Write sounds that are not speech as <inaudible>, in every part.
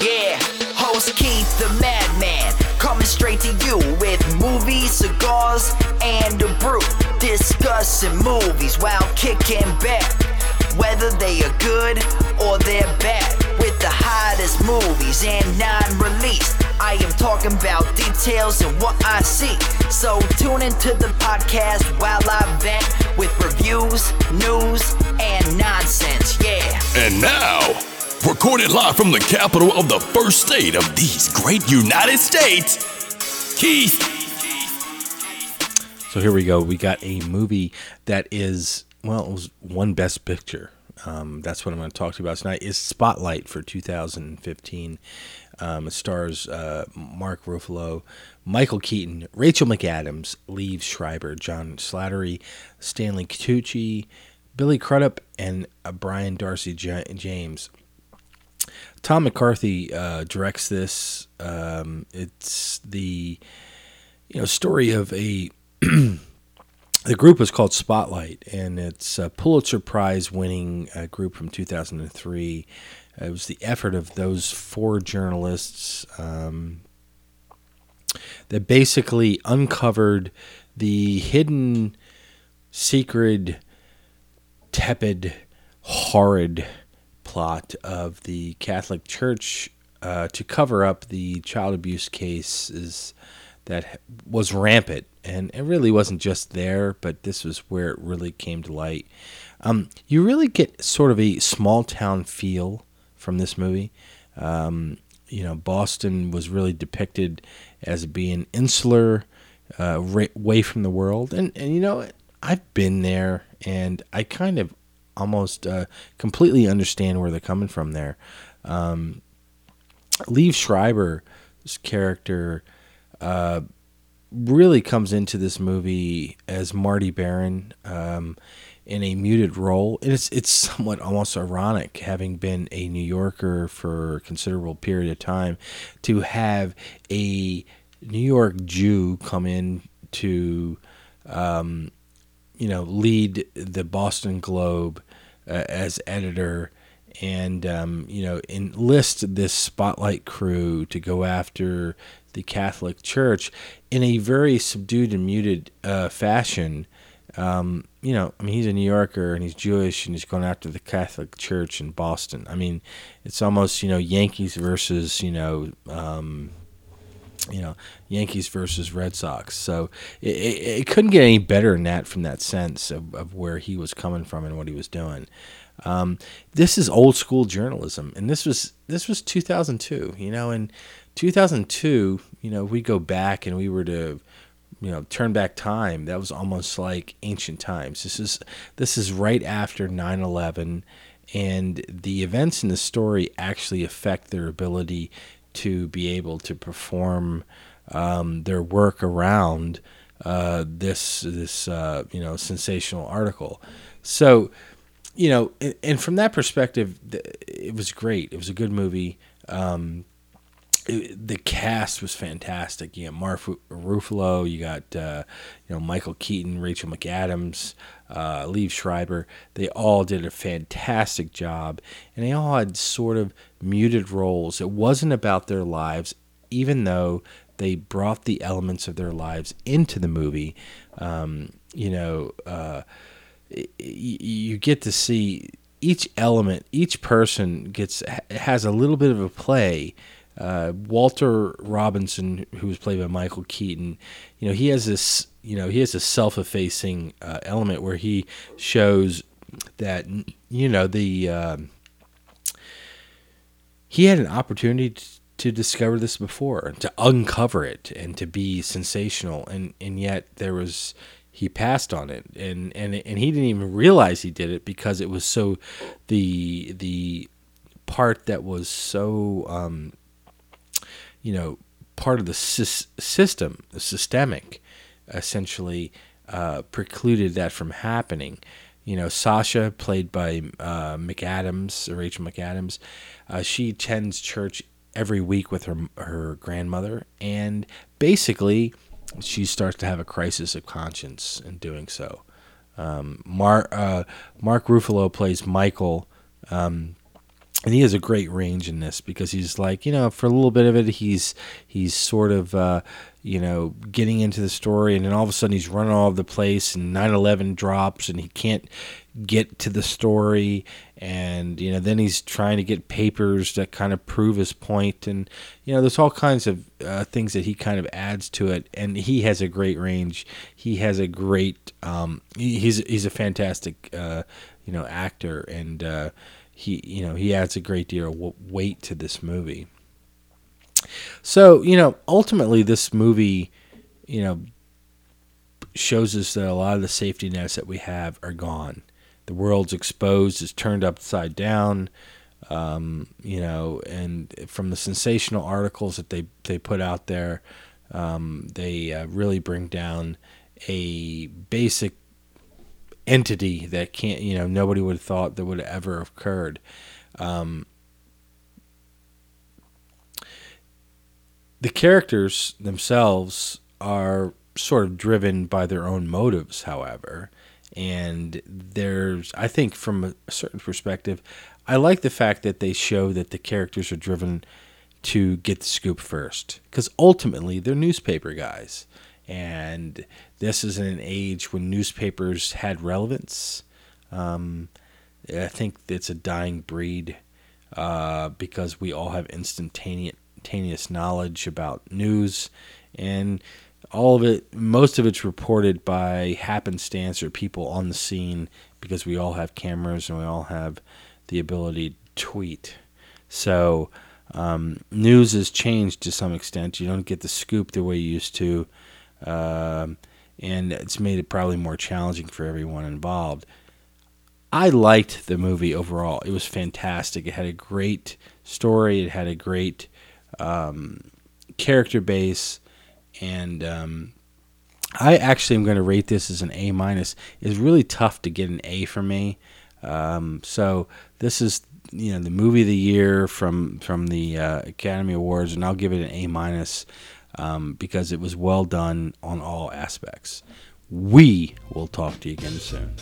Yeah, host Keith the Madman, coming straight to you with movies, cigars, and a brew. Discussing movies while kicking back, whether they are good or they're bad. With the hottest movies and non-released, I am talking about details and what I see. So tune into the podcast while I vent with reviews, news, and nonsense. Yeah. And now, recorded live from the capital of the first state of these great United States, Keith. So here we go. We got a movie that is well, it was won Best Picture. Um, that's what I'm going to talk to you about tonight. Is Spotlight for 2015. Um, it stars uh, Mark Ruffalo, Michael Keaton, Rachel McAdams, Liev Schreiber, John Slattery, Stanley Tucci, Billy Crudup, and uh, Brian d'Arcy J- James. Tom McCarthy uh, directs this. Um, it's the you know story of a <clears throat> the group was called Spotlight, and it's a Pulitzer Prize winning uh, group from 2003. It was the effort of those four journalists um, that basically uncovered the hidden, secret, tepid, horrid plot of the Catholic Church uh, to cover up the child abuse cases that was rampant. And it really wasn't just there, but this was where it really came to light. Um, you really get sort of a small town feel from this movie. Um, you know, Boston was really depicted as being insular, uh, away from the world. And, and, you know, I've been there and I kind of almost uh, completely understand where they're coming from there. Um, Liev Schreiber's character uh, really comes into this movie as Marty Baron um, in a muted role. And it's it's somewhat almost ironic, having been a New Yorker for a considerable period of time, to have a New York Jew come in to, um, you know, lead the Boston Globe uh, as editor and um, you know enlist this spotlight crew to go after the Catholic Church in a very subdued and muted uh, fashion. Um, you know, I mean, he's a New Yorker and he's Jewish and he's going after the Catholic Church in Boston. I mean, it's almost you know Yankees versus you know. Um, you know, Yankees versus Red Sox. So it, it, it, couldn't get any better than that from that sense of, of where he was coming from and what he was doing. Um, this is old school journalism, and this was this was 2002. You know, in 2002, you know, we go back and we were to, you know, turn back time. That was almost like ancient times. This is this is right after 9/11, and the events in the story actually affect their ability to be able to perform um, their work around uh, this this uh, you know sensational article. So you know, and, and, from that perspective, it was great. It was a good movie. Um, it, the cast was fantastic. You got Mark Ruffalo, you got uh, you know Michael Keaton, Rachel McAdams, uh, Schreiber. They all did a fantastic job, and they all had sort of muted roles. It wasn't about their lives, even though they brought the elements of their lives into the movie. Um, you know. Uh, you get to see each element, each person gets has a little bit of a play. Uh, Walter Robinson, who was played by Michael Keaton, you know, he has this, you know, he has a self-effacing uh, element where he shows that, you know, the uh, he had an opportunity to, to discover this before, to uncover it, and to be sensational, and and yet there was he passed on it. And and and he didn't even realize he did it because it was so the the part that was so um, you know part of the sy- system the systemic essentially uh, precluded that from happening. You know Sacha played by uh, mcadams rachel mcadams uh, she attends church every week with her her grandmother. And basically she starts to have a crisis of conscience in doing so. Um, Mark uh, Mark Ruffalo plays Michael. Um, and he has a great range in this because he's like you know for a little bit of it he's he's sort of uh, you know getting into the story and then all of a sudden he's running all over the place and 9-11 drops and he can't get to the story. And you know then he's trying to get papers that kind of prove his point and you know there's all kinds of uh, things that he kind of adds to it. And he has a great range. He has a great um, he, he's he's a fantastic uh, you know actor. And uh, he you know he adds a great deal of weight to this movie. So you know ultimately this movie, you know, shows us that a lot of the safety nets that we have are gone. The world's exposed, is turned upside down. Um, you know, and from the sensational articles that they they put out there, um, they uh, really bring down a basic entity that can't, you know, nobody would have thought that would have ever occurred. Um, the characters themselves are sort of driven by their own motives, however. And there's, I think, from a certain perspective, I like the fact that they show that the characters are driven to get the scoop first. Because ultimately, they're newspaper guys. And this is an age when newspapers had relevance. Um, I think it's a dying breed uh, because we all have instantaneous knowledge about news, and all of it, most of it's reported by happenstance or people on the scene because we all have cameras and we all have the ability to tweet. So um, news has changed to some extent. You don't get the scoop the way you used to. Um, and it's made it probably more challenging for everyone involved. I liked the movie overall. It was fantastic. It had a great story. It had a great um, character base, and um, I actually am going to rate this as an A minus. It's really tough to get an A for me. Um, so this is you know the movie of the year from from the uh, Academy Awards, and I'll give it an A minus um, because it was well done on all aspects. We will talk to you again soon.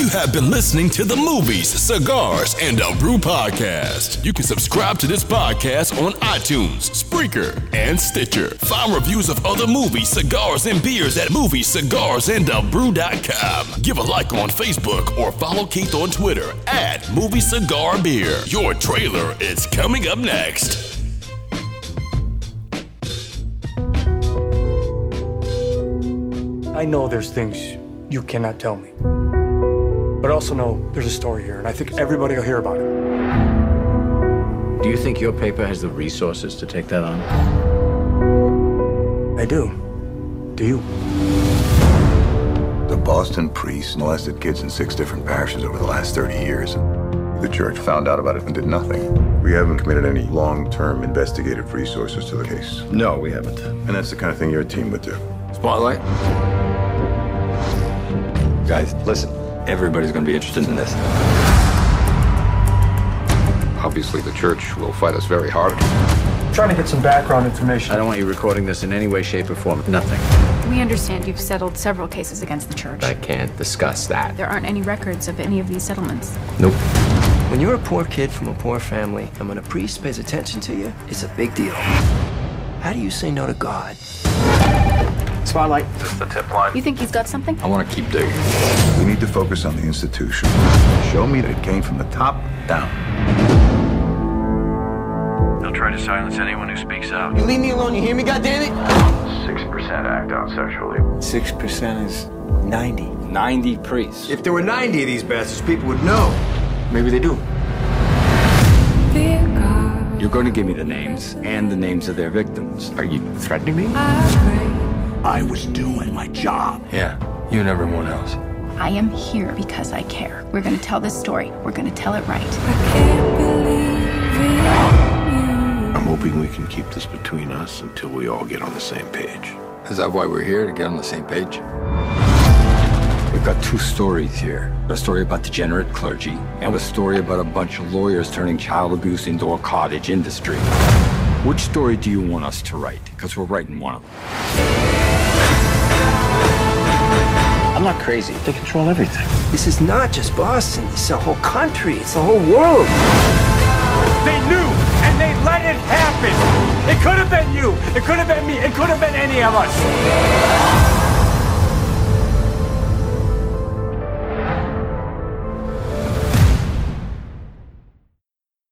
You have been listening to the Movies, Cigars, and a Brew podcast. You can subscribe to this podcast on iTunes, Spreaker, and Stitcher. Find reviews of other movies, cigars, and beers at moviescigarsandabrew.com. Give a like on Facebook or follow Keith on Twitter at Movie Cigar Beer. Your trailer is coming up next. I know there's things you cannot tell me. But I also know there's a story here, and I think everybody will hear about it. Do you think your paper has the resources to take that on? I do. Do you? The Boston priests molested kids in six different parishes over the last 30 years. The church found out about it and did nothing. We haven't committed any long-term investigative resources to the case. No, we haven't. And that's the kind of thing your team would do. Spotlight? Guys, listen. Everybody's going to be interested in this. Obviously, the church will fight us very hard. I'm trying to get some background information. I don't want you recording this in any way, shape, or form. Nothing. We understand you've settled several cases against the church. I can't discuss that. There aren't any records of any of these settlements. Nope. When you're a poor kid from a poor family, and when a priest pays attention to you, it's a big deal. How do you say no to God? Spotlight. Is the tip line? You think he's got something? I want to keep digging. We need to focus on the institution. Show me that it came from the top down. They'll try to silence anyone who speaks out. You leave me alone, you hear me, goddammit? 6% act out sexually. 6% is 90. 90 priests. If there were 90 of these bastards, people would know. Maybe they do. You're going to give me the names and the names of their victims. Are you threatening me? I was doing my job. Yeah, you and everyone else. I am here because I care. We're going to tell this story. We're going to tell it right. I'm hoping we can keep this between us until we all get on the same page. Is that why we're here, to get on the same page? We've got two stories here. A story about degenerate clergy, and a story about a bunch of lawyers turning child abuse into a cottage industry. Which story do you want us to write? Because we're writing one of them. I'm not crazy. They control everything. This is not just Boston. It's the whole country. It's the whole world. They knew, and they let it happen. It could have been you. It could have been me. It could have been any of us.